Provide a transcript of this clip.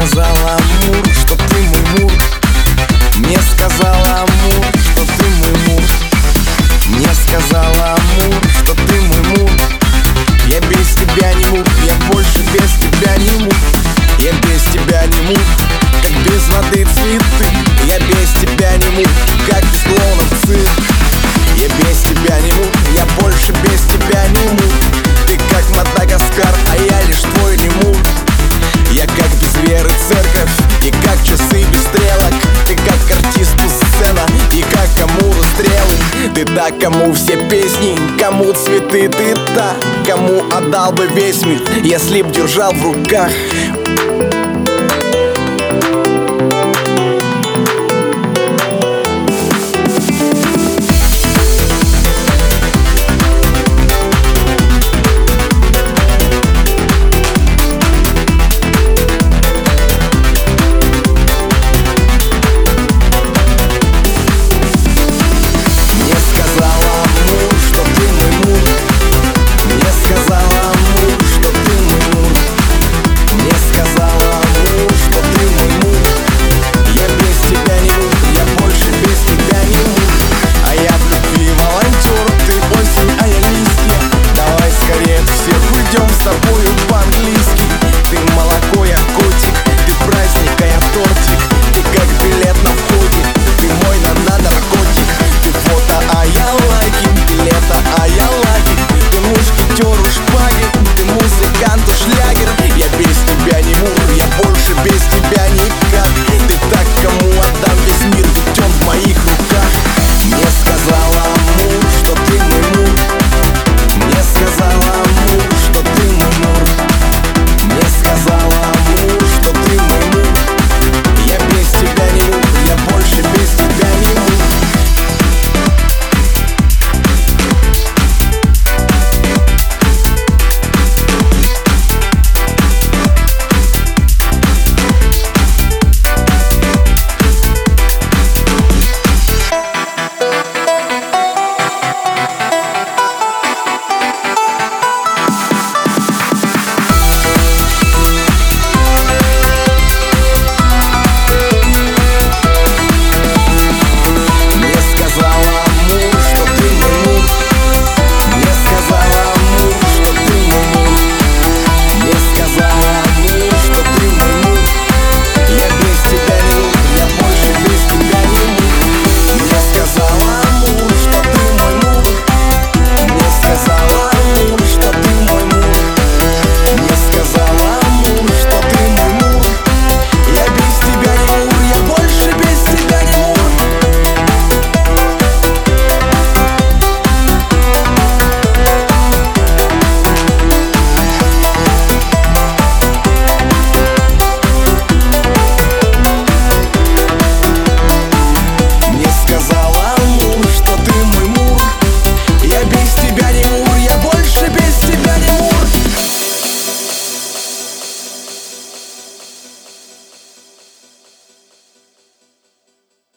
сказала Амур, что ты мой мур. Мне сказала Амур, что ты мой мур. Мне сказала Амур, что ты мой мур. Я без тебя не мур, я больше без тебя не мур. Я без тебя не мур, как без воды цветы. Я без тебя не мур, как без клонов цирк та, кому все песни Кому цветы ты та Кому отдал бы весь мир Если б держал в руках